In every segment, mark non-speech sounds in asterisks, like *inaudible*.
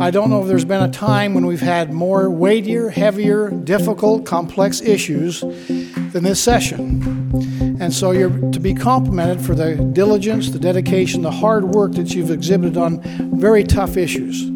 I don't know if there's been a time when we've had more weightier, heavier, difficult, complex issues than this session. And so you're to be complimented for the diligence, the dedication, the hard work that you've exhibited on very tough issues.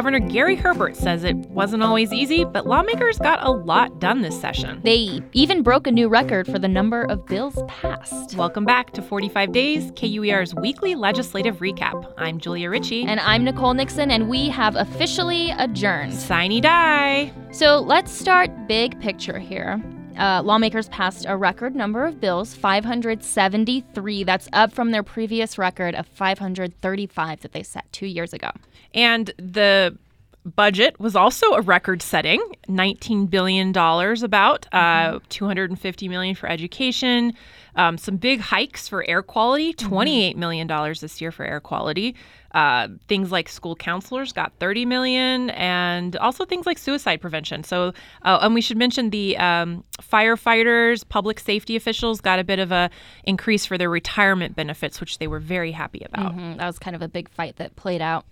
Governor Gary Herbert says it wasn't always easy, but lawmakers got a lot done this session. They even broke a new record for the number of bills passed. Welcome back to 45 Days, KUER's weekly legislative recap. I'm Julia Ritchie. And I'm Nicole Nixon, and we have officially adjourned. Sine die. So let's start big picture here. Uh, lawmakers passed a record number of bills 573 that's up from their previous record of 535 that they set two years ago. And the budget was also a record setting $19 billion about uh, mm-hmm. 250 million for education um, some big hikes for air quality mm-hmm. $28 million this year for air quality uh, things like school counselors got 30 million and also things like suicide prevention so uh, and we should mention the um, firefighters public safety officials got a bit of a increase for their retirement benefits which they were very happy about mm-hmm. that was kind of a big fight that played out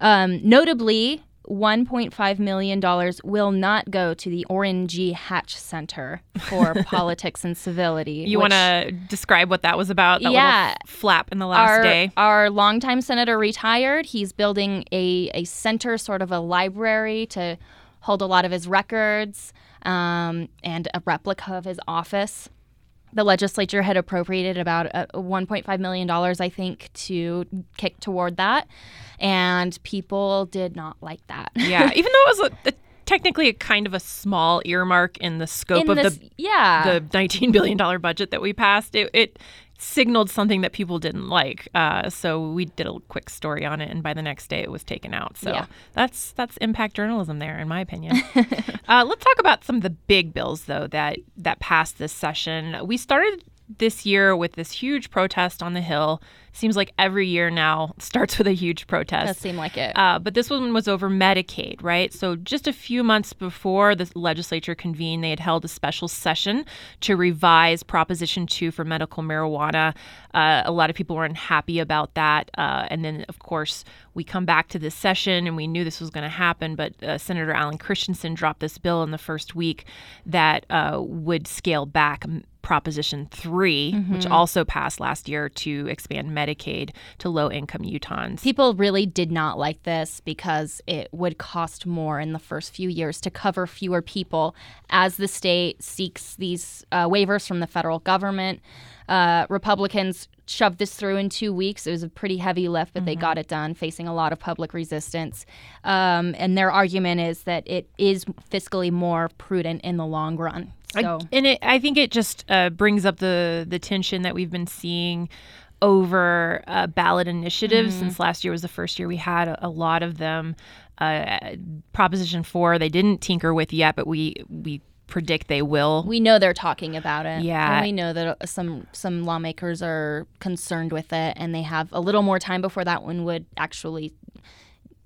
um, notably $1.5 million will not go to the G. Hatch Center for *laughs* Politics and Civility. You want to describe what that was about? That yeah. flap in the last our, day? Our longtime senator retired. He's building a, a center, sort of a library to hold a lot of his records um, and a replica of his office the legislature had appropriated about uh, $1.5 million, I think, to kick toward that. And people did not like that. yeah, *laughs* even though it was a, a, technically a kind of a small earmark in the scope in of this, the yeah. the $19 billion budget that we passed, it, it signaled something that people didn't like. Uh, so we did a quick story on it, and by the next day, it was taken out. So yeah. that's that's impact journalism there, in my opinion. *laughs* uh, let's talk about some of the big bills, though that that passed this session. We started this year with this huge protest on the Hill. Seems like every year now *laughs* starts with a huge protest. Does seem like it. Uh, but this one was over Medicaid, right? So just a few months before the legislature convened, they had held a special session to revise Proposition 2 for medical marijuana. Uh, a lot of people were unhappy about that. Uh, and then, of course, we come back to this session and we knew this was going to happen, but uh, Senator Allen Christensen dropped this bill in the first week that uh, would scale back Proposition 3, mm-hmm. which also passed last year to expand Medicaid to low income Utahns. People really did not like this because it would cost more in the first few years to cover fewer people as the state seeks these uh, waivers from the federal government. Uh, Republicans shoved this through in two weeks. It was a pretty heavy lift, but mm-hmm. they got it done, facing a lot of public resistance. Um, and their argument is that it is fiscally more prudent in the long run. So. I, and it, I think it just uh, brings up the the tension that we've been seeing over uh, ballot initiatives mm-hmm. since last year was the first year we had a, a lot of them. Uh, Proposition four they didn't tinker with yet, but we we predict they will. We know they're talking about it. Yeah, and we know that uh, some some lawmakers are concerned with it, and they have a little more time before that one would actually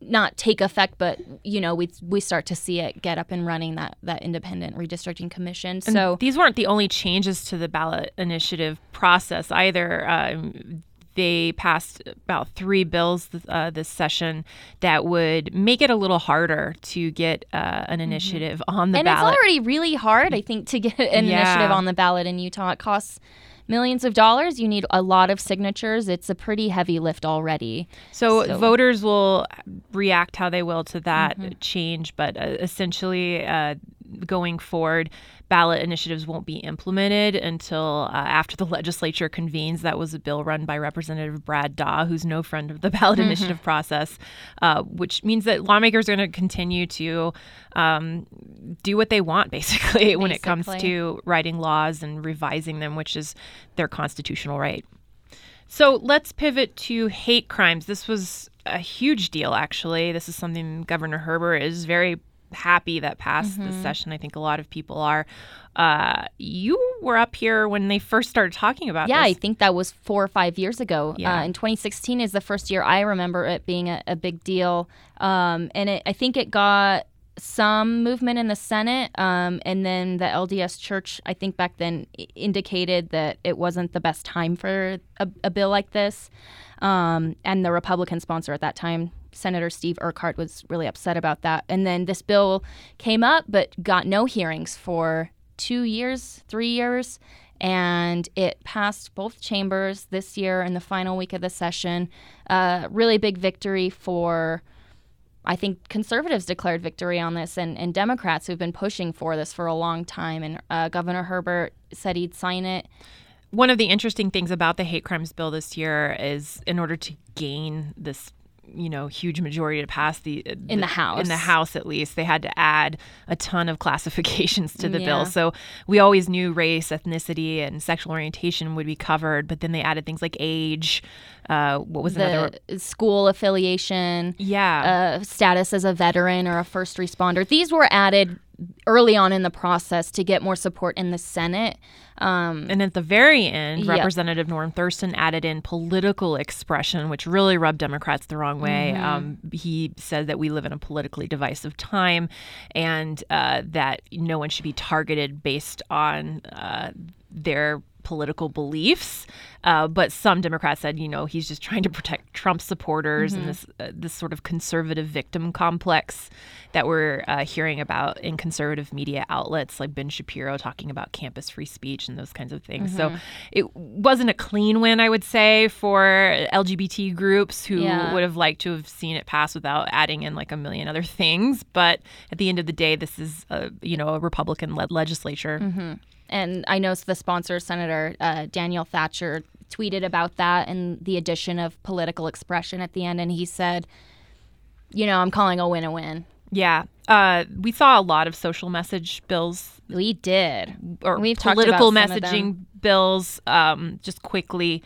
not take effect, but you know we we start to see it get up and running that that independent redistricting commission. So and these weren't the only changes to the ballot initiative process either. Um, they passed about three bills uh, this session that would make it a little harder to get uh, an mm-hmm. initiative mm-hmm. on the and ballot. And it's already really hard, I think, to get an yeah. initiative on the ballot in Utah. It costs millions of dollars. You need a lot of signatures. It's a pretty heavy lift already. So, so. voters will react how they will to that mm-hmm. change, but uh, essentially, uh, going forward, ballot initiatives won't be implemented until uh, after the *laughs* legislature convenes. That was a bill run by Representative Brad Daw, who's no friend of the ballot mm-hmm. initiative process, uh, which means that lawmakers are going to continue to um, do what they want, basically, *laughs* basically, when it comes to writing laws and revising them, which is their constitutional right. So let's pivot to hate crimes. This was a huge deal, actually. This is something Governor Herbert is very happy that passed mm-hmm. this session. I think a lot of people are. Uh, you were up here when they first started talking about yeah, this. I think that was four or five years ago. Yeah. Uh, in 2016 is the first year I remember it being a, a big deal. Um, and it, I think it got some movement in the Senate, um, and then the LDS Church, I think back then, indicated that it wasn't the best time for a, a bill like this. Um, and the Republican sponsor at that time, Senator Steve Urquhart, was really upset about that. And then this bill came up, but got no hearings for two years, three years. And it passed both chambers this year in the final week of the session. Uh, really big victory for I think conservatives declared victory on this, and, and Democrats who've been pushing for this for a long time. And uh, Governor Herbert said he'd sign it. One of the interesting things about the hate crimes bill this year is, in order to gain this you know huge majority to pass the, the, in the house. in the house at least. They had to add a ton of *laughs* classifications to the yeah. bill so we always knew race ethnicity and sexual orientation would be covered but then they added things like age uh, what was the another school affiliation yeah. uh, status as a veteran or a first responder. These were added early on in the process to get more support in the senate um, and at the very end, yep. Representative Norm Thurston added in political expression, which really rubbed Democrats the wrong way. Mm-hmm. Um, he said that we live in a politically divisive time and uh, that no one should be targeted based on uh, their political beliefs. Uh, but some Democrats said, you know, he's just trying to protect Trump supporters mm-hmm. and this uh, this sort of conservative victim complex that we're uh, hearing about in conservative media outlets like Ben Shapiro talking about campus free speech and those kinds of things. Mm-hmm. So it wasn't a clean win, I would say, for LGBT groups who yeah. would have liked to have seen it pass without adding in like a million other *laughs* things. But at the end of the day, this is a you know a Republican led legislature. Mm-hmm and I know the sponsor, Senator uh, Daniel Thatcher, tweeted about that and the addition of political expression at the end, and he said, "You know, I'm calling a win a win." Yeah, uh, we saw a lot of social message bills. We did, or We've talked about political messaging bills. Um, just quickly,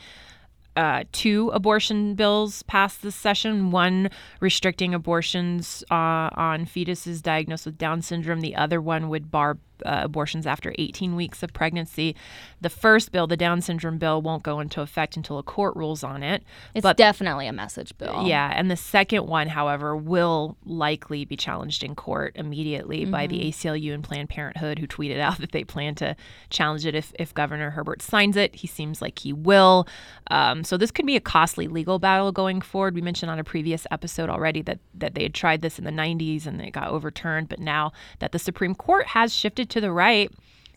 uh, two abortion bills passed this session. One restricting abortions uh, on fetuses diagnosed with Down syndrome. The other one would bar uh, abortions after 18 weeks of pregnancy. The first bill, the Down syndrome bill, won't go into effect until a court rules on it. It's but, definitely a message bill. Yeah, and the second one, however, will likely be challenged in court immediately mm-hmm. by the mm-hmm. ACLU and Planned Parenthood, who tweeted out *laughs* that they plan to challenge it if, if Governor Herbert signs it. He seems like he will. Um, so this could be a costly legal battle going forward. We mentioned on a previous episode already that that they had tried this in the 90s and it got overturned, but now that the Supreme Court has shifted to the right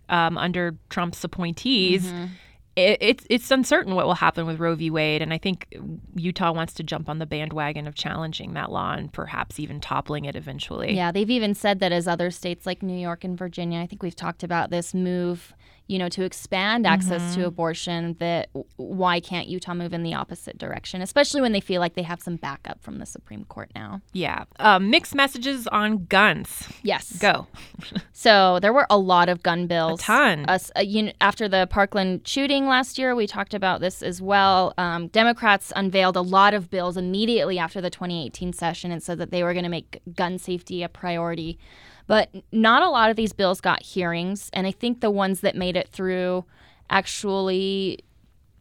um, under Trump's appointees. Mm-hmm. It, it's it's uncertain what will happen with Roe v. Wade, and I think Utah wants to jump on the bandwagon of challenging that law and perhaps even toppling it eventually. Yeah, they've even said that as other states like New York and Virginia, I think we've talked about this move you know, to expand access mm-hmm. to abortion, that why can't Utah move in the opposite direction, especially when they feel like they have some backup from the Supreme Court now? Yeah. Um, mixed messages on guns. Yes. Go. *laughs* so there were a lot of gun bills. A ton. Us, uh, you know, after the Parkland shooting last year, we talked about this as well. Um, Democrats unveiled a lot of bills immediately after the 2018 session and said that they were going to make gun safety a priority. But not a lot of these bills got hearings, and I think the ones that made it through actually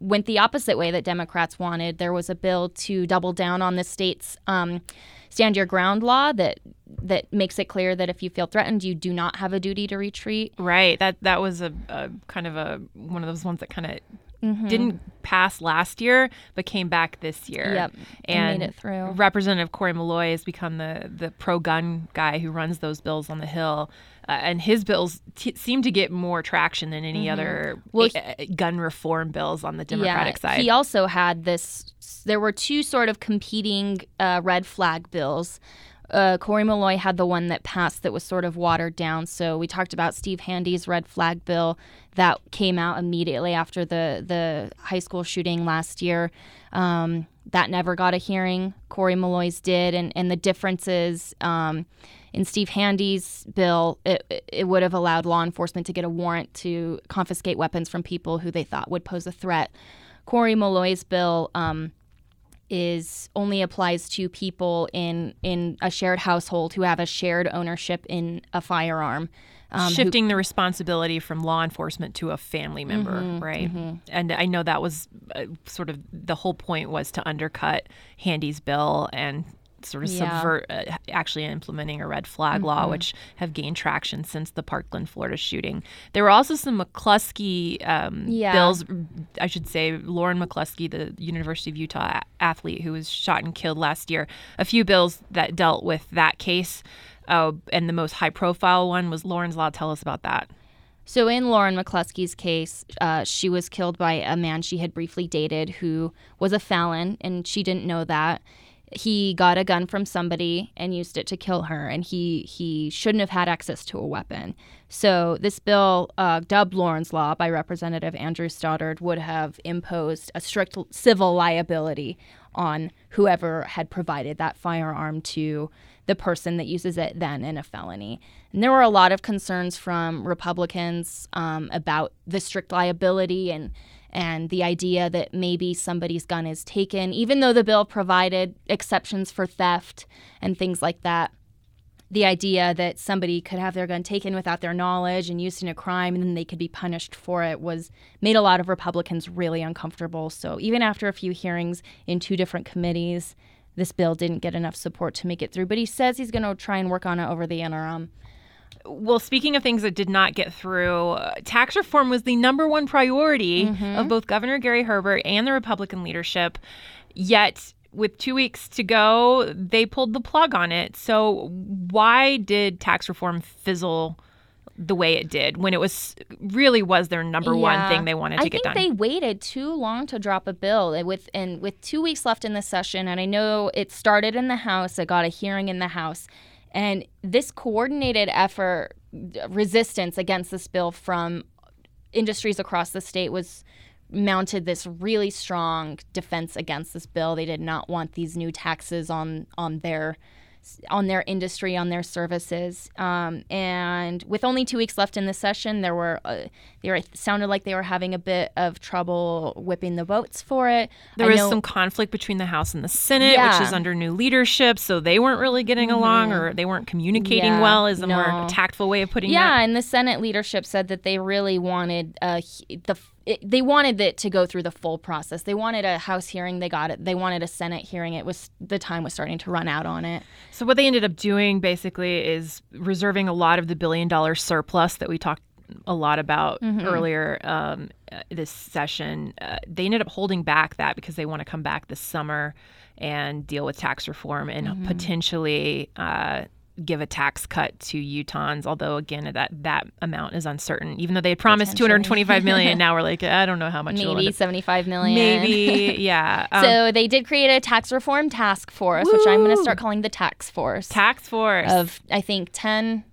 went the opposite way that Democrats wanted. There was a bill to double down on the state's um, stand your ground law that that makes it clear that if you feel threatened, you do not have a duty to retreat. Right. That that was a, a kind of a one of those ones that kind of mm-hmm. didn't pass last year, but came back this year. Yep, and made it through. Representative Cory Maloy has become the the pro gun guy who runs those bills on the Hill. Uh, and his bills t- seem to get more traction than any mm-hmm. other well, a- gun reform bills on the Democratic yeah, side. He also had this. There were two sort of competing uh, red flag bills uh, Cory Maloy had the one that passed that was sort of watered down. So we talked about Steve Handy's red flag bill that came out immediately after the the high school shooting last year. Um, that never got a hearing. Cory Maloy's did, and and the differences. Um, in Steve Handy's bill, it, it would have allowed law enforcement to get a warrant to confiscate weapons from people who they thought would pose a threat. Cory Maloy's bill um, is only applies to people in in a shared household who have a shared ownership in a firearm. Um, Shifting who, the responsibility from law enforcement to a family member, mm-hmm, right? Mm-hmm. And I know that was uh, sort of the whole point was to undercut Handy's bill and sort of Yeah. subvert uh, actually implementing a red flag law, which have gained traction since the Parkland, Florida shooting. There were also some McCluskey um, Yeah. bills. I should say Lauren McCluskey, the University of Utah a- athlete who was shot and killed last year. A few bills that dealt with that case. Uh, and the most high profile one was Lauren's Law. Tell us about that. So, in Lauren McCluskey's case, uh, she was killed by a man she had briefly dated who was a felon, and she didn't know that. He got a gun from somebody and used it to kill her, and he he shouldn't have had access to a weapon. So, this bill, uh, dubbed Lauren's Law by Representative Andrew Stoddard, would have imposed a strict civil liability on whoever had provided that firearm to the person that uses it then in a felony. And there were a lot of concerns from Republicans um, about the strict liability and and the idea that maybe somebody's gun is taken, even though the bill provided exceptions for theft and things like that. The idea that somebody could have their gun taken without their knowledge and used in a crime and then they could be punished for it was made a lot of Republicans really uncomfortable. So even after a few hearings in two different committees, this bill didn't get enough support to make it through. But he says he's going to try and work on it over the interim. Well, speaking of things that did not get through, tax reform was the number one priority mm-hmm. of both Governor Gary Herbert and the Republican leadership. Yet, with two weeks to go, they pulled the plug on it. So, why did tax reform fizzle the way it did when it was really was their number one thing they wanted to I get think done? they waited too long to drop a bill And with and with two weeks left in the session, and I know it started in the House. It got a hearing in the House, and this coordinated effort, resistance against this bill from industries across the state was mounted this really strong defense against this bill. They did not want these new taxes on on their on their industry, on their services. Um, and with only two weeks left in the session, there were uh, they were it sounded like they were having a bit of trouble whipping the votes for it. There I was know- some conflict between the House and the Senate, Yeah. which is under new leadership, so they weren't really getting along, or they weren't communicating Yeah, well. Is a more tactful way of putting it. Yeah, and the Senate leadership said that they really wanted uh, the it, they wanted it to go through the full process. They wanted a House hearing. They got it. They wanted a Senate hearing. It was the time was starting to run out on it. So what they ended up doing basically is reserving a lot of the billion dollar surplus that we talked a lot about earlier um, uh, this session. Uh, they ended up holding back that because they want to come back this summer and deal with tax reform and potentially uh, give a tax cut to Utahns. Although again, that that amount is uncertain. Even though they had promised 225 million, now we're like, I don't know how much. Maybe seventy five million. Maybe, yeah. *laughs* Um, So they did create a tax reform task force, which I'm going to start calling the tax force. tax force. of I think 10,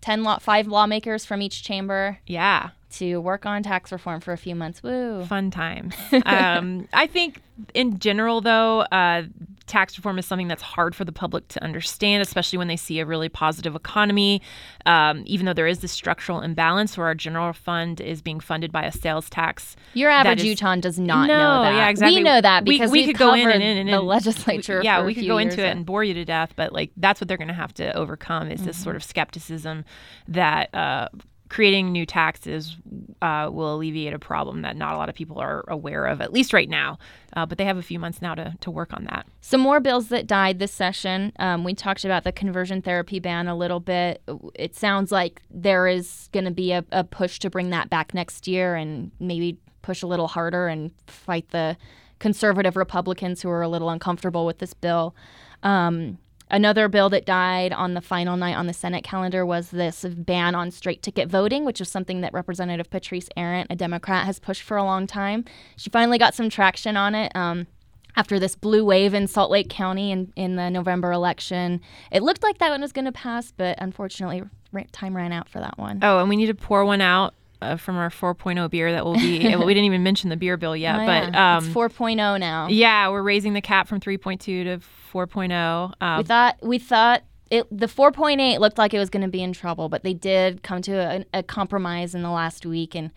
10 law, five lawmakers from each chamber yeah. To work on tax reform for a few months. Woo! fun times. *laughs* um, I think in general, though, uh, tax reform is something that's hard for the public to understand, especially when they see a really positive economy. Um, even though there is this structural imbalance where our general fund is being funded by a sales tax. Your average Utahn does not no, know that. yeah, exactly. We know that because we, we've could go in and in and in. the legislature. We- yeah, we could go into it and- and bore you to death, but like that's what they're going to have to overcome is this Mm-hmm. sort of skepticism that. Uh, Creating new taxes uh, will alleviate a problem that not a lot of people are aware of, at least right now. Uh, but they have a few months now to, to work on that. Some more bills that died this session. Um, we talked about the conversion therapy ban a little bit. It sounds like there is going to be a, a push to bring that back next year and maybe push a little harder and fight the conservative Republicans who are a little uncomfortable with this bill. Um, Another bill that died on the final night on the Senate calendar was this ban on straight ticket voting, which is something that Representative Patrice Arent, a Democrat, has pushed for a long time. She finally got some traction on it. Um, after this blue wave in Salt Lake County in, in the November election. It looked like that one was going to pass, but unfortunately, time ran out for that one. Oh, and we need to pour one out uh, from our 4.0 beer that will be, *laughs* we didn't even mention the beer bill yet, Oh, but yeah. um, it's 4.0 now. yeah, we're raising the cap from 3.2 to 4.0. We Um, thought we thought it the 4.8 looked like it was going to be in trouble, but they did come to a, a compromise in the last week and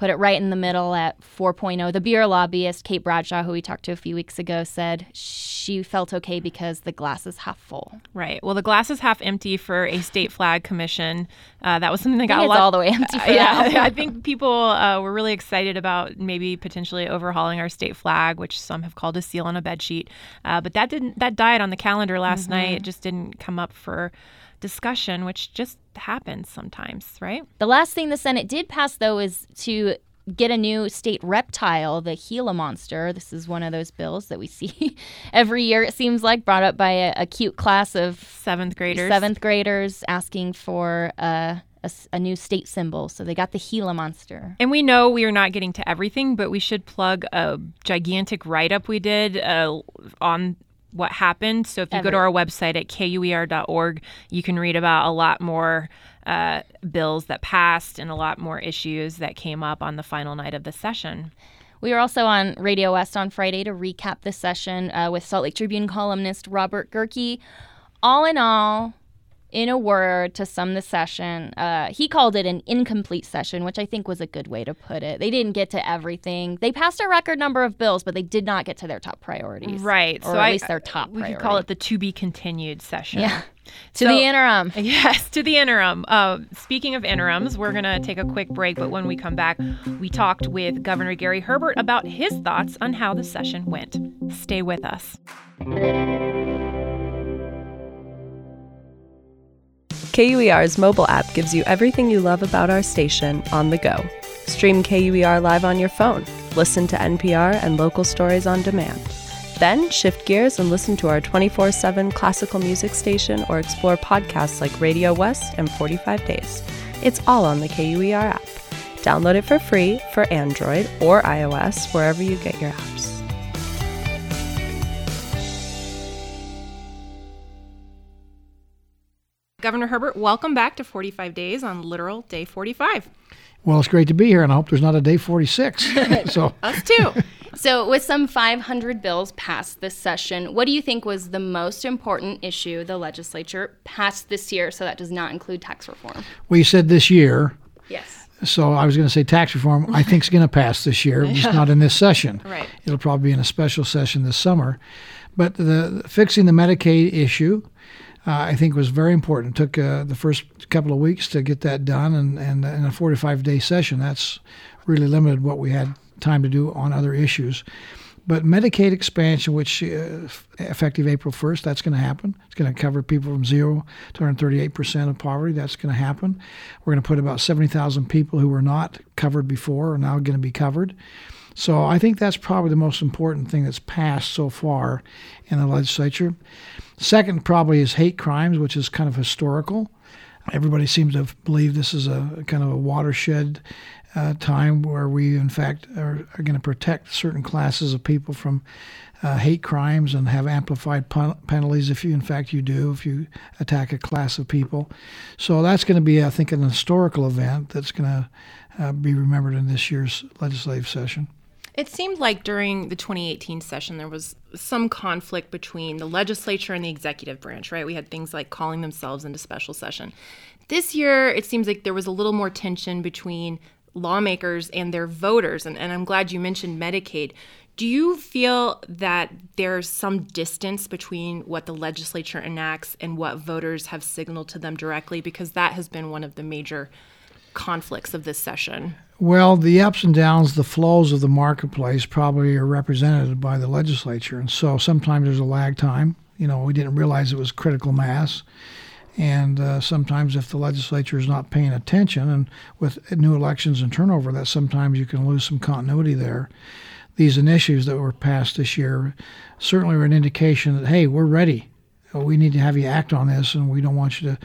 put it right in the middle at 4.0. The beer lobbyist, Kate Bradshaw, who we talked to a few weeks ago, said she felt okay because the glass is half full. Right. Well, the glass is half empty for a state flag commission. Uh, that was something that got a lot all the way empty. Uh, *laughs* yeah, I think people uh, were really excited about maybe potentially overhauling our state flag, which some have called a seal on a bed sheet. Uh, but that didn't. That died on the calendar last mm-hmm. night. It just didn't come up for discussion, which just happens sometimes, right? The last thing the Senate did pass, though, is to get a new state reptile, the Gila monster. This is one of those bills that we *laughs* see every year, it seems like, brought up by a, a cute class of seventh graders. Seventh graders asking for a, a, a, new state symbol. So they got the Gila monster. And we know we are not getting to everything, but we should plug a gigantic write up we did uh, on what happened. So if you Ever. go to our website at kuer.org, you can read about a lot more uh, bills that passed and a lot more issues that came up on the final night of the session. We were also on Radio West on Friday to recap the session uh, with Salt Lake Tribune columnist Robert Gehrke. All in all, in a word to sum the session, uh, he called it an incomplete session, which I think was a good way to put it. They didn't get to everything. They passed a record number of bills, but they did not get to their top priorities. Right. Or so at I, least their top We priority. could call it the to be continued session. Yeah. *laughs* To so, the interim. *laughs* Yes, to the interim. Uh, speaking of interims, we're going to take a quick break, but when we come back, we talked with Governor Gary Herbert about his thoughts on how the session went. Stay with us. KUER's mobile app gives you everything you love about our station on the go. Stream KUER live on your phone, listen to NPR and local stories on demand. Then shift gears and listen to our 24 7 classical music station or explore podcasts like Radio West and 45 Days. It's all on the KUER app. Download it for free for Android or iOS wherever you get your apps. Governor Herbert, welcome back to 45 Days on literal day 45. Well, it's great to be here, and I hope there's not a day 46. *laughs* so us too. *laughs* so, with some 500 bills passed this session, what do you think was the most important issue the legislature passed this year? So that does not include tax reform. Well, you said this year. Yes. So I was going to say tax reform. I think is going to pass this year, yeah. *laughs* just not in this session. Right. It'll probably be in a special session this summer. But the fixing the Medicaid issue uh, I think was very important. It took uh, the first couple of weeks to get that done, and, and in a 45 day session, that's really limited what we had time to do on other issues. But Medicaid expansion, which uh, effective April 1st, that's going to happen. It's going to cover people from zero to 138% of poverty. That's going to happen. We're going to put about 70,000 people who were not covered before are now going to be covered. So I think that's probably the most important thing that's passed so far in the legislature. Second, probably, is hate crimes, which is kind of historical. Everybody seems to believe this is a kind of a watershed uh, time where we, in fact, are, are going to protect certain classes of people from uh, hate crimes and have amplified pun- penalties if you, in fact, you do if you attack a class of people. So that's going to be, I think, an historical event that's going to uh, be remembered in this year's legislative session. It seemed like during the 2018 session there was some conflict between the legislature and the executive branch, right? We had things like calling themselves into special session. This year, it seems like there was a little more tension between lawmakers and their voters. And, and I'm glad you mentioned Medicaid. Do you feel that there's some distance between what the legislature enacts and what voters have signaled to them directly? Because that has been one of the major conflicts of this session? Well, the ups and downs, the flows of the marketplace probably are represented by the legislature. And so sometimes there's a lag time. You know, we didn't realize it was critical mass. And uh, sometimes, if the legislature is not paying attention, and with new elections and turnover, that sometimes you can lose some continuity there. These initiatives that were passed this year certainly are an indication that, hey, we're ready. We need to have you act on this, and we don't want you to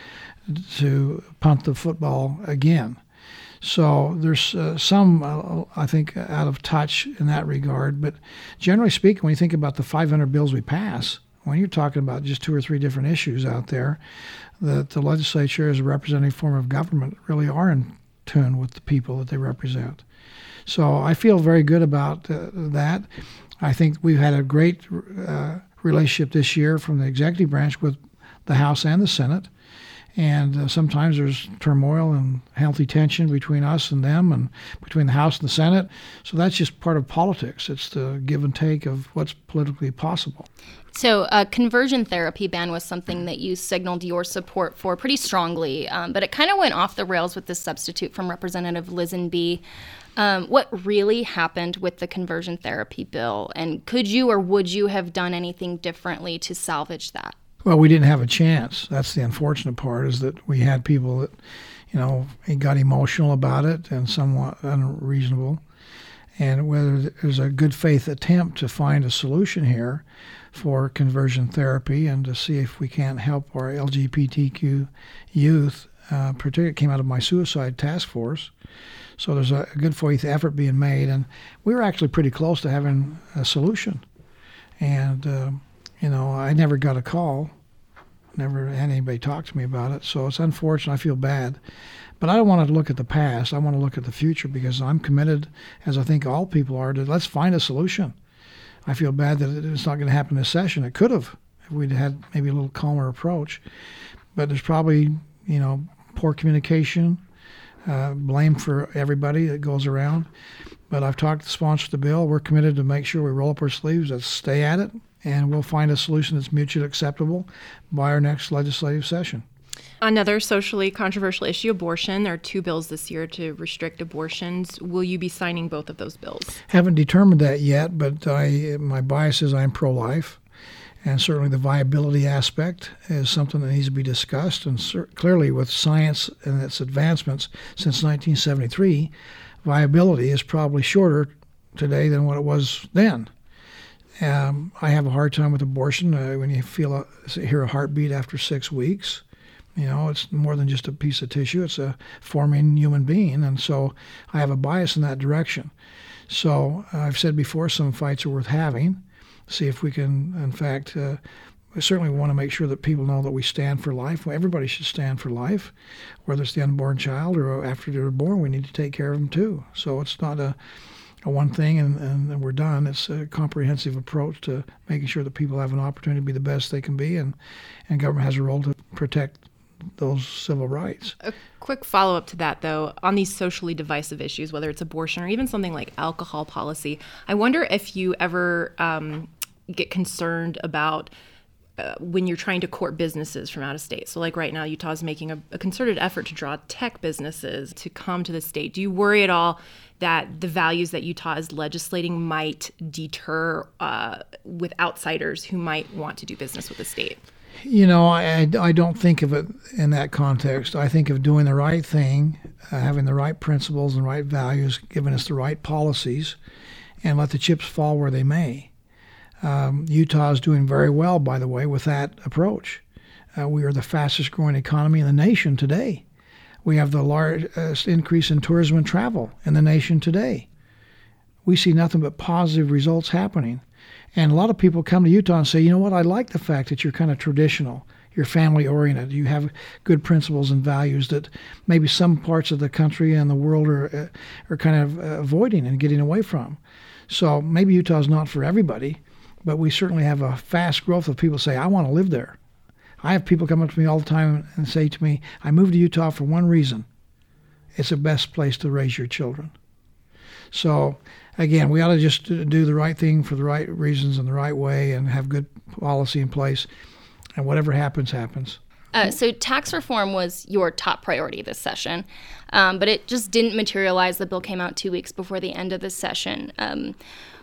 to punt the football again. So there's uh, some, uh, I think, out of touch in that regard. But generally speaking, when you think about the 500 bills we pass, when you're talking about just two or three different issues out there, that the legislature as a representative form of government really are in tune with the people that they represent. So I feel very good about uh, that. I think we've had a great uh, relationship this year from the executive branch with the House and the Senate And uh, sometimes there's turmoil and healthy tension between us and them and between the House and the Senate. So that's just part of politics. It's the give and take of what's politically possible. So, uh, conversion therapy ban was something that you signaled your support for pretty strongly, um, but it kind of went off the rails with the substitute from Representative Lisonbee. Um, what really happened with the conversion therapy bill, and could you or would you have done anything differently to salvage that? Well, we didn't have a chance. That's the unfortunate part is that we had people that, you know, got emotional about it and somewhat unreasonable. And whether there's a good faith attempt to find a solution here for conversion therapy and to see if we can't help our LGBTQ youth, uh, particularly came out of my suicide task force. So there's a good faith effort being made, and we were actually pretty close to having a solution. And uh, you know, I never got a call, never had anybody talk to me about it. So it's unfortunate. I feel bad, but I don't want to look at the past. I want to look at the future because I'm committed, as I think all people are, to let's find a solution. I feel bad that it's not going to happen this session. It could have if we'd had maybe a little calmer approach, but there's probably you know poor communication uh, blame for everybody that goes around. But I've talked to the sponsor of the bill. We're committed to make sure we roll up our sleeves, let's stay at it, and we'll find a solution that's mutually acceptable by our next legislative session. Another socially controversial issue abortion. There are two bills this year to restrict abortions. Will you be signing both of those bills? Haven't determined that yet, but I, my bias is I'm pro life. And certainly the viability aspect is something that needs to be discussed. And clearly, with science and its advancements since 1973, viability is probably shorter today than what it was then. Um, I have a hard time with abortion uh, when you feel a, hear a heartbeat after six weeks. You know, it's more than just a piece of tissue; it's a forming human being, and so I have a bias in that direction. So uh, I've said before, some fights are worth having see if we can, in fact, uh, we certainly want to make sure that people know that we stand for life. Everybody should stand for life, whether it's the unborn child or after they're born. We need to take care of them too. So it's not a, a one thing and, and we're done. It's a comprehensive approach to making sure that people have an opportunity to be the best they can be, and and government has a role to protect those civil rights. A quick follow up to that, though, on these socially divisive issues, whether it's abortion or even something like alcohol policy, I wonder if you ever um, get concerned about uh, when you're trying to court businesses from out of state. So, like right now, Utah is making a, a, concerted effort to draw tech businesses to come to the state. Do you worry at all that the values that Utah is legislating might deter uh, with outsiders who might want to do business with the state? You know, I, I don't think of it in that context. I think of doing the right thing, uh, having the right principles and right values, giving us the right policies, and let the chips fall where they may. Um, Utah is doing very well, by the way, with that approach. Uh, we are the fastest growing economy in the nation today. We have the largest increase in tourism and travel in the nation today. We see nothing but positive results happening. And a lot of people come to Utah and say, you know what, I like the fact that you're kind of traditional, you're family oriented, you have good principles and values that maybe some parts of the country and the world are, uh, are kind of uh, avoiding and getting away from. So maybe Utah is not for everybody, but we certainly have a fast growth of people say, I want to live there. I have people come up to me all the time and say to me, I moved to Utah for one reason it's the best place to raise your children. So again, we ought to just do the right thing for the right reasons in the right way and have good policy in place. And whatever happens, happens. Uh, so, tax reform was your top priority this session, um, but it just didn't materialize. The bill came out two weeks before the end of the session. Um,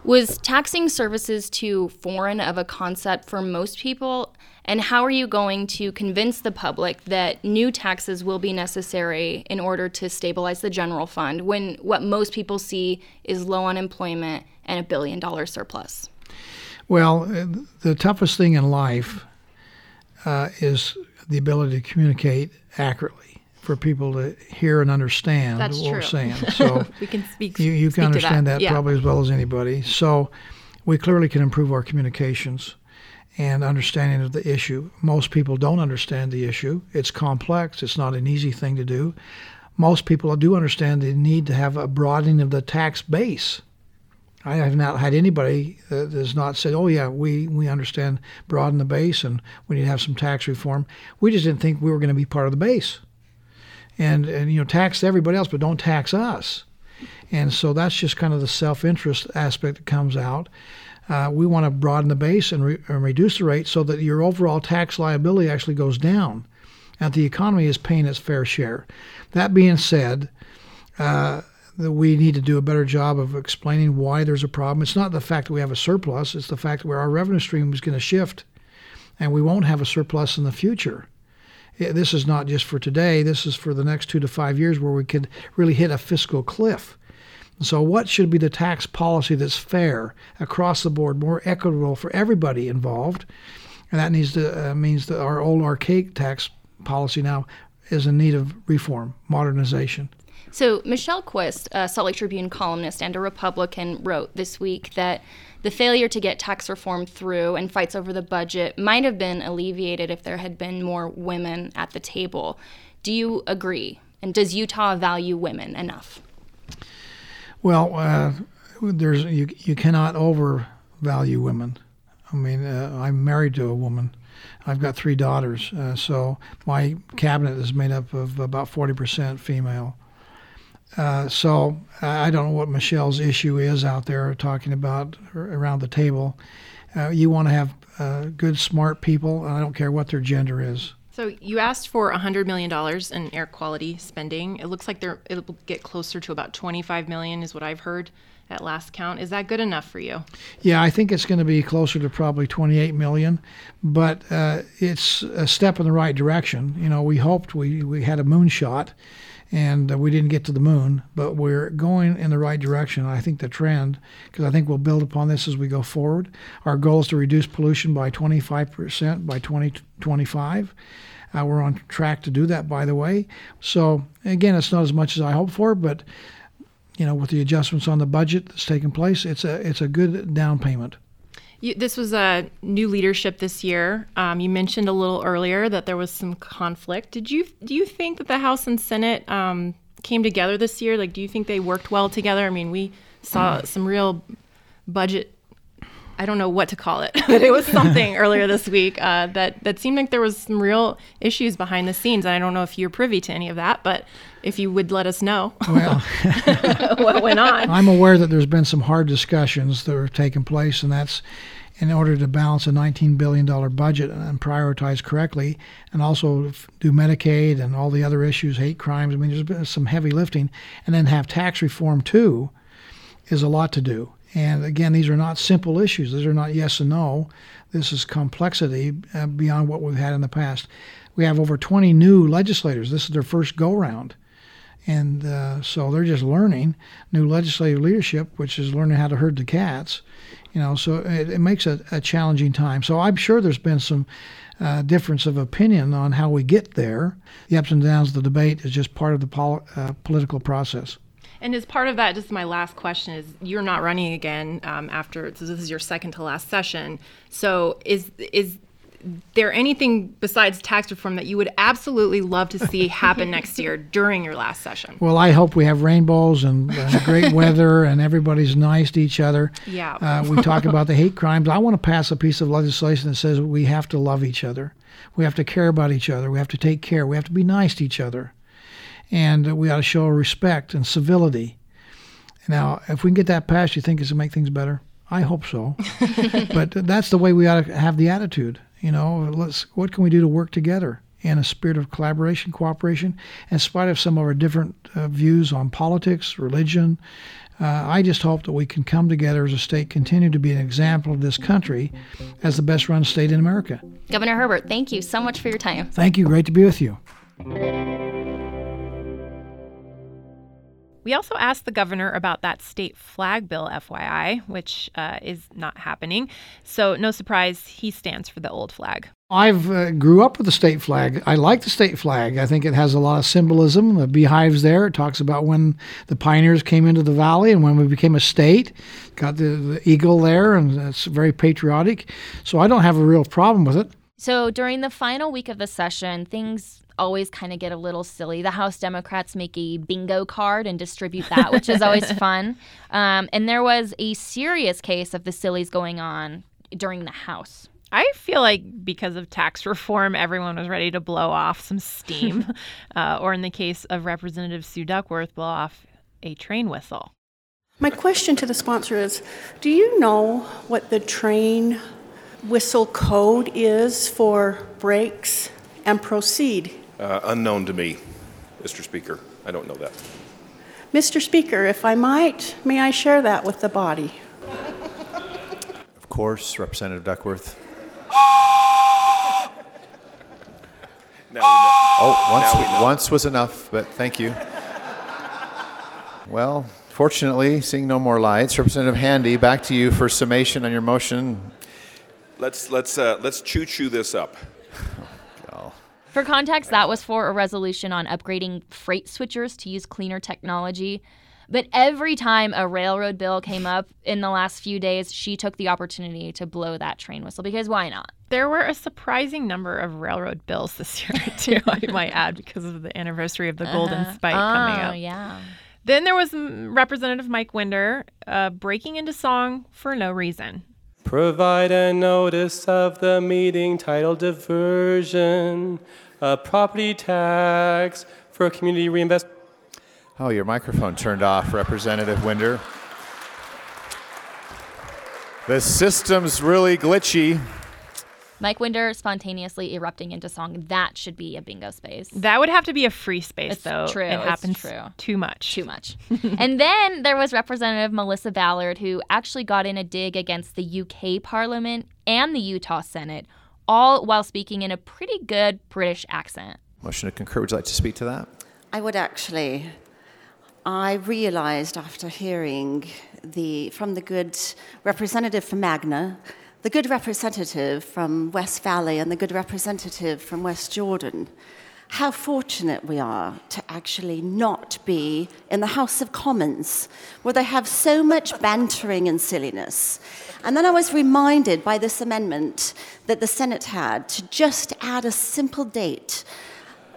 was taxing services too foreign of a concept for most people? And how are you going to convince the public that new taxes will be necessary in order to stabilize the general fund when what most people see is low unemployment and a billion dollar surplus? Well, the toughest thing in life uh, is the ability to communicate accurately for people to hear and understand That's what true. we're saying. *laughs* So we can speak. You, you can understand that, that yeah. probably as well as anybody. So we clearly can improve our communications and understanding of the issue. Most people don't understand the issue. It's complex. It's not an easy thing to do. Most people do understand the need to have a broadening of the tax base. I have not had anybody that has not said, "Oh yeah, we we understand broaden the base and we need to have some tax reform." We just didn't think we were going to be part of the base, and and you know tax everybody else, but don't tax us. And so that's just kind of the self-interest aspect that comes out. Uh, we want to broaden the base and, re- and reduce the rate so that your overall tax liability actually goes down, and the economy is paying its fair share. That being said. Uh, that we need to do a better job of explaining why there's a problem. It's not the fact that we have a surplus, it's the fact that our revenue stream is going to shift and we won't have a surplus in the future. This is not just for today, this is for the next two to five years where we could really hit a fiscal cliff. So, what should be the tax policy that's fair across the board, more equitable for everybody involved? And that needs to uh, means that our old archaic tax policy now is in need of reform, modernization. So, Michelle Quist, a Salt Lake Tribune columnist and a Republican, wrote this week that the failure to get tax reform through and fights over the budget might have been alleviated if there had been more women at the table. Do you agree? And does Utah value women enough? Well, uh, there's you you cannot overvalue women. I mean, uh, I'm married to a woman. I've got three daughters, uh, so my cabinet is made up of about 40% female. Uh, so I don't know what Michelle's issue is out there talking about around the table. Uh, you want to have uh, good, smart people. I don't care what their gender is. So you asked for $100 million in air quality spending. It looks like there it'll get closer to about 25 million is what I've heard at last count. Is that good enough for you? Yeah, I think it's going to be closer to probably 28 million, but uh, it's a step in the right direction. You know, we hoped we, we had a moonshot and uh, we didn't get to the moon, but we're going in the right direction. I think the trend, because I think we'll build upon this as we go forward. Our goal is to reduce pollution by 25% by 2025. Uh, we're on track to do that, by the way. So again, it's not as much as I hoped for, but you know, with the adjustments on the budget that's taken place, it's a it's a good down payment. You, this was a new leadership this year. Um, you mentioned a little earlier that there was some conflict. Did you do you think that the House and Senate um, came together this year? Like, do you think they worked well together? I mean, we saw some real budget. I don't know what to call it, *laughs* but *laughs* it was something earlier this week uh, that that seemed like there was some real issues behind the scenes. And I don't know if you're privy to any of that, but if you would let us know well, what went on. I'm aware that there's been some hard discussions that are taking place, and that's in order to balance a $19 billion budget and prioritize correctly, and also do Medicaid and all the other issues, hate crimes. I mean, there's been some heavy lifting, and then have tax reform too is a lot to do. And again, these are not simple issues. These are not yes and no. This is complexity uh, beyond what we've had in the past. We have over 20 new legislators. This is their first go round and uh, so they're just learning new legislative leadership, which is learning how to herd the cats. You know, so it, it makes a, a, challenging time. So I'm sure there's been some uh, difference of opinion on how we get there. The ups and downs of the debate is just part of the pol- uh, political process. And as part of that, just my last question is: You're not running again um, after so this is your second to last session. So is is there anything besides tax reform that you would absolutely love to see *laughs* happen next year during your last session? Well, I hope we have rainbows and, and great *laughs* weather and everybody's nice to each other. Yeah. Uh, we talk about the hate crimes. I want to pass a piece of legislation that says we have to love each other. We have to care about each other. We have to take care. We have to be nice to each other. And we ought to show respect and civility. Now, if we can get that passed, you think it's going to make things better? I hope so. *laughs* but that's the way we ought to have the attitude. You know, let's what can we do to work together in a spirit of collaboration, cooperation, in spite of some of our different uh, views on politics, religion. Uh, I just hope that we can come together as a state, continue to be an example of this country as the best run state in America. Governor Herbert, thank you so much for your time. Thank you. Great to be with you. We also asked the governor about that state flag bill, FYI, which uh, is not happening. So, no surprise, he stands for the old flag. I've uh, grew up with the state flag. I like the state flag. I think it has a lot of symbolism. The beehives there. It talks about when the pioneers came into the valley and when we became a state. Got the, the eagle there, and it's very patriotic. So I don't have a real problem with it. So during the final week of the session, things always kind of get a little silly. The House Democrats make a bingo card and distribute that, which is always *laughs* fun. Um, and there was a serious case of the sillies going on during the House. I feel like because of tax reform, everyone was ready to blow off some steam, *laughs* uh, or in the case of Representative Sue Duckworth, blow off a train whistle. My question to the sponsor is Do you know what the train whistle code is for breaks and proceed? Uh, unknown to me, Mr. Speaker. I don't know that. Mr. Speaker, if I might, may I share that with the body? Of course, Representative Duckworth. Now. Oh, once, we once was enough, but thank you. Well, fortunately, seeing no more lights, Representative Handy, back to you for summation on your motion. Let's let's uh, let's choo choo this up. For context, that was for a resolution on upgrading freight switchers to use cleaner technology. But every time a railroad bill came up in the last few days, she took the opportunity to blow that train whistle because why not? There were a surprising number of railroad bills this year, *laughs* too, I might add, because of the anniversary of the Golden Spike coming up. oh, yeah. Then there was Representative Mike Winder uh, breaking into song for no reason. Provide a notice of the meeting titled Diversion, a property tax for community reinvestment. Oh, your microphone turned off, Representative Winder. The system's really glitchy. Mike Winder spontaneously erupting into song. That should be a bingo space. That would have to be a free space, It's though. true, It it's happens true. too much. Too much. *laughs* and then there was Representative Melissa Ballard, who actually got in a dig against the UK Parliament and the Utah Senate, all while speaking in a pretty good British accent. Motion to concur. Would you like to speak to that? I would actually. I realized after hearing the from the good representative from Magna, the good representative from West Valley, and the good representative from West Jordan, how fortunate we are to actually not be in the House of Commons, where they have so much bantering and silliness. And then I was reminded by this amendment that the Senate had to just add a simple date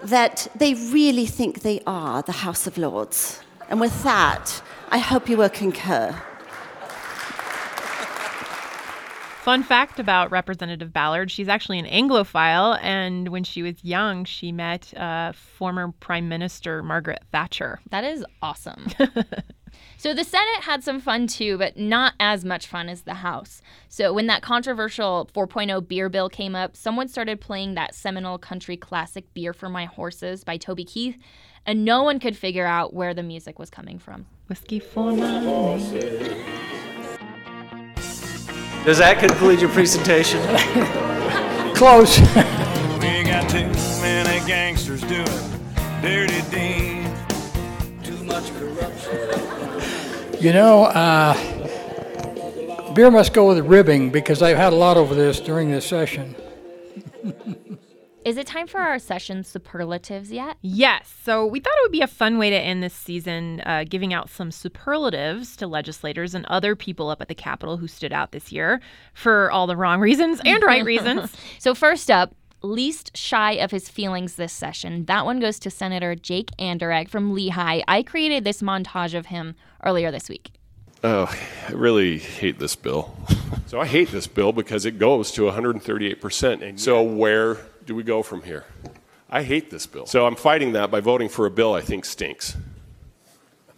that they really think they are the House of Lords. And with that, I hope you will concur. Fun fact about Representative Ballard she's actually an Anglophile, and when she was young, she met uh, former Prime Minister Margaret Thatcher. That is awesome. *laughs* so the Senate had some fun too, but not as much fun as the House. So when that controversial 4.0 beer bill came up, someone started playing that seminal country classic Beer for My Horses by Toby Keith, and no one could figure out where the music was coming from. Whiskey for my Does that conclude your presentation? *laughs* Close. We got too many gangsters doing dirty deeds. Too much corruption. You know, uh, beer must go with ribbing because I've had a lot over this during this session. *laughs* Is it time for our session superlatives yet? Yes. So we thought it would be a fun way to end this season, uh, giving out some superlatives to legislators and other people up at the Capitol who stood out this year for all the wrong reasons and right *laughs* reasons. So first up, least shy of his feelings this session. That one goes to Senator Jake Anderegg from Lehi. I created this montage of him earlier this week. Oh, I really hate this bill. *laughs* so I hate this bill because it goes to 138%. And so where do we go from here? I hate this bill. So I'm fighting that by voting for a bill I think stinks.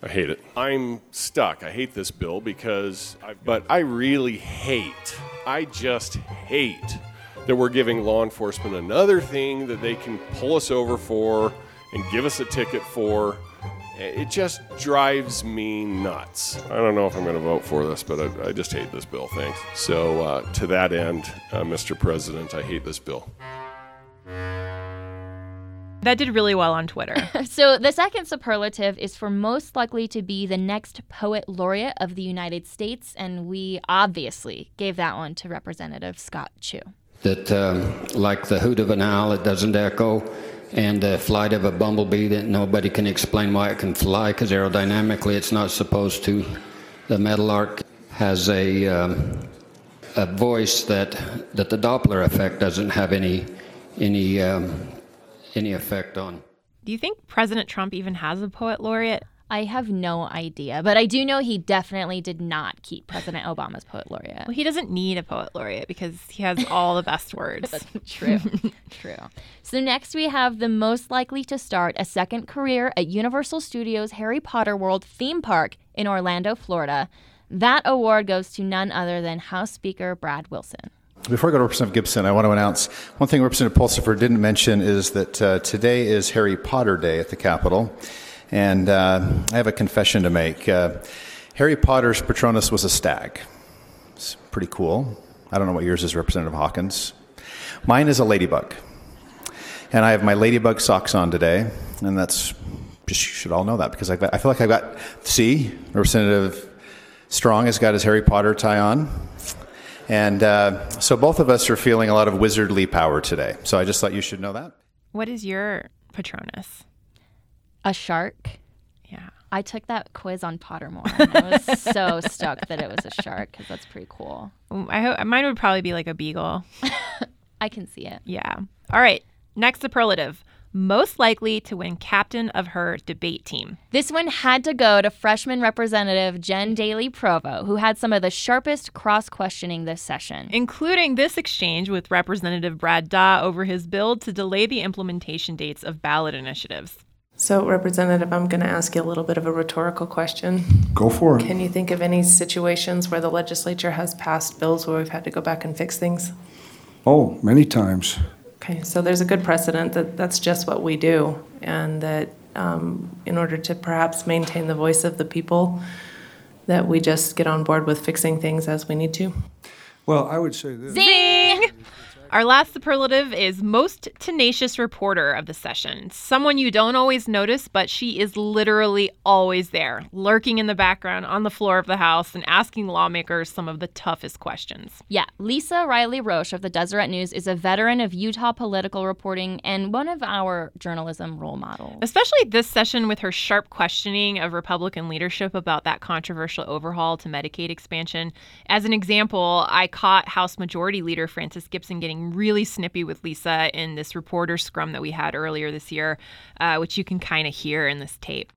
I hate it. I'm stuck. I hate this bill because, I, but I really hate, I just hate that we're giving law enforcement another thing that they can pull us over for and give us a ticket for. It just drives me nuts. I don't know if I'm going to vote for this, but I, I just hate this bill. Thanks. So, uh, to that end, uh, Mr. President, I hate this bill. That did really well on Twitter. *laughs* So the second superlative is for most likely to be the next poet laureate of the United States, and we obviously gave that one to Representative Scott Chew. that um, like the hoot of an owl it doesn't echo and the flight of a bumblebee that nobody can explain why it can fly because aerodynamically it's not supposed to the meadowlark has a um, a voice that that the Doppler effect doesn't have any any um, any effect on. Do you think President Trump even has a poet laureate? I have no idea, but I do know he definitely did not keep President Obama's poet laureate. Well, he doesn't need a poet laureate because he has *laughs* all the best words. That's true. *laughs* True. So next we have the most likely to start a second career at Universal Studios Harry Potter World theme park in Orlando, Florida. That award goes to none other than House Speaker Brad Wilson. Before I go to Representative Gibson, I want to announce one thing Representative Pulsipher didn't mention is that uh, today is Harry Potter Day at the Capitol. And uh, I have a confession to make. Uh, Harry Potter's Patronus was a stag. It's pretty cool. I don't know what yours is, Representative Hawkins. Mine is a ladybug. And I have my ladybug socks on today, and that's just you should all know that because got, I feel like I've got see Representative Strong has got his Harry Potter tie on, and uh, so both of us are feeling a lot of wizardly power today. So I just thought you should know that. What is your Patronus? A shark. Yeah. I took that quiz on Pottermore and I was so *laughs* stoked that it was a shark because that's pretty cool. Mm, I hope mine would probably be like a beagle. *laughs* I can see it. Yeah. All right. Next superlative. Most likely to win captain of her debate team. This one had to go to freshman representative Jen Dailey-Provost, who had some of the sharpest cross questioning this session. Including this exchange with Representative Brad Daw over his bill to delay the implementation dates of ballot initiatives. So, Representative, I'm going to ask you a little bit of a rhetorical question. Go for it. Can you think of any situations where the legislature has passed bills where we've had to go back and fix things? Oh, many times. Okay, so there's a good precedent that that's just what we do, and that um, in order to perhaps maintain the voice of the people, that we just get on board with fixing things as we need to. Well, I would say this. Zing! Our last superlative is most tenacious reporter of the session. Someone you don't always notice, but she is literally always there, lurking in the background on the floor of the House and asking lawmakers some of the toughest questions. Yeah, Lisa Riley Roche of the Deseret News is a veteran of Utah political reporting and one of our journalism role models. Especially this session with her sharp questioning of Republican leadership about that controversial overhaul to Medicaid expansion. As an example, I caught House Majority Leader Francis Gibson getting really snippy with Lisa in this reporter scrum that we had earlier this year, uh, which you can kind of hear in this tape.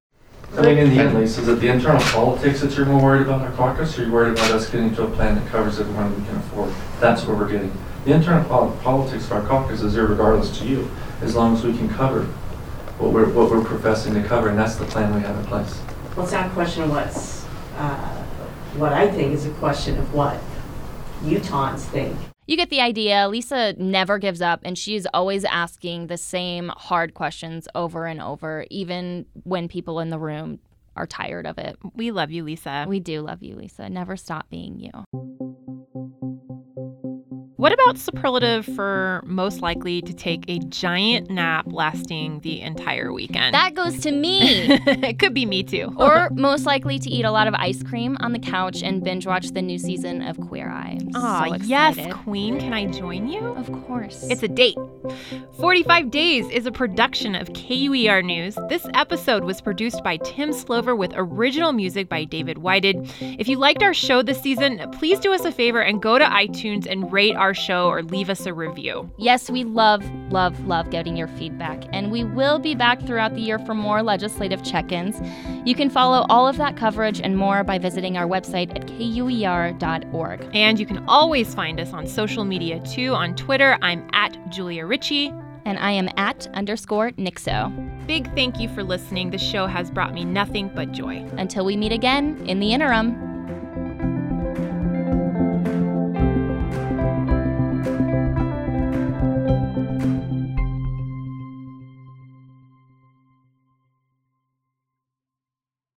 I mean, in the end, Lisa, is it the internal politics that you're more worried about in our caucus, or are you worried about us getting to a plan that covers everyone we can afford? That's what we're getting. The internal pol- politics of our caucus is irregardless to you, as long as we can cover what we're, what we're professing to cover, and that's the plan we have in place. Well, it's not a question of what's, uh, what I think is a question of what Utahns think. You get the idea. Lisa never gives up, and she's always asking the same hard questions over and over, even when people in the room are tired of it. We love you, Lisa. We do love you, Lisa. Never stop being you. What about superlative for most likely to take a giant nap lasting the entire weekend? That goes to me. *laughs* it could be me too. *laughs* or most likely to eat a lot of ice cream on the couch and binge watch the new season of Queer Eye. Aw, so yes. Queen. Can I join you? Of course. It's a date. 45 Days is a production of KUER News. This episode was produced by Tim Slover with original music by David Whited. If you liked our show this season, please do us a favor and go to iTunes and rate our show or leave us a review. Yes, we love, love, love getting your feedback, and we will be back throughout the year for more legislative check ins. You can follow all of that coverage and more by visiting our website at kuer.org. And you can always find us on social media too. On Twitter, I'm at Julia Ritchey. And I am at underscore Nixo. Big thank you for listening. The show has brought me nothing but joy. Until we meet again, in the interim,